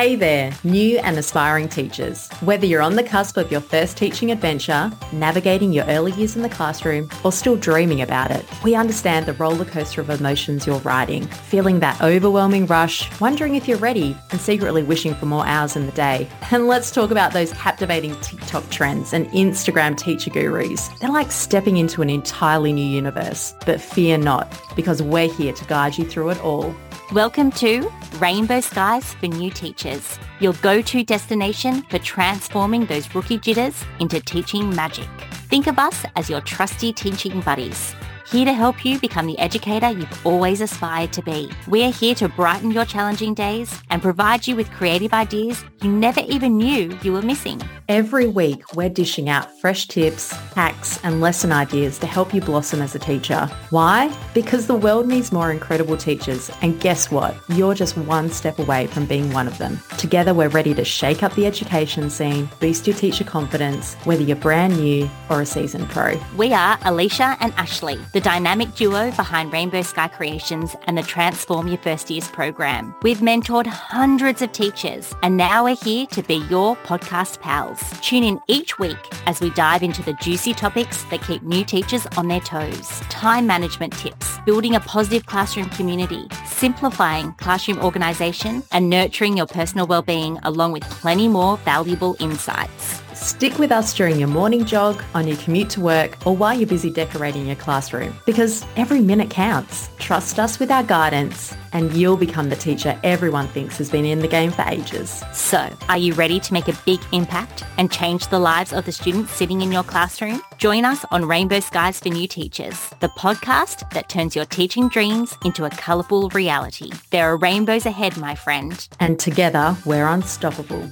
Hey there, new and aspiring teachers. Whether you're on the cusp of your first teaching adventure, navigating your early years in the classroom, or still dreaming about it, we understand the roller coaster of emotions you're riding, feeling that overwhelming rush, wondering if you're ready, and secretly wishing for more hours in the day. And let's talk about those captivating TikTok trends and Instagram teacher gurus. They're like stepping into an entirely new universe. But fear not, because we're here to guide you through it all. Welcome to Rainbow Skies for New Teachers, your go-to destination for transforming those rookie jitters into teaching magic. Think of us as your trusty teaching buddies here to help you become the educator you've always aspired to be. We're here to brighten your challenging days and provide you with creative ideas you never even knew you were missing. Every week, we're dishing out fresh tips, hacks, and lesson ideas to help you blossom as a teacher. Why? Because the world needs more incredible teachers. And guess what? You're just one step away from being one of them. Together, we're ready to shake up the education scene, boost your teacher confidence, whether you're brand new or a seasoned pro. We are Alicia and Ashley, the dynamic duo behind Rainbow Sky Creations and the Transform Your First Years program. We've mentored hundreds of teachers and now we're here to be your podcast pals. Tune in each week as we dive into the juicy topics that keep new teachers on their toes. Time management tips, building a positive classroom community, simplifying classroom organisation and nurturing your personal well-being along with plenty more valuable insights. Stick with us during your morning jog, on your commute to work, or while you're busy decorating your classroom because every minute counts. Trust us with our guidance and you'll become the teacher everyone thinks has been in the game for ages. So, are you ready to make a big impact and change the lives of the students sitting in your classroom? Join us on Rainbow Skies for New Teachers, the podcast that turns your teaching dreams into a colourful reality. There are rainbows ahead, my friend. And together, we're unstoppable.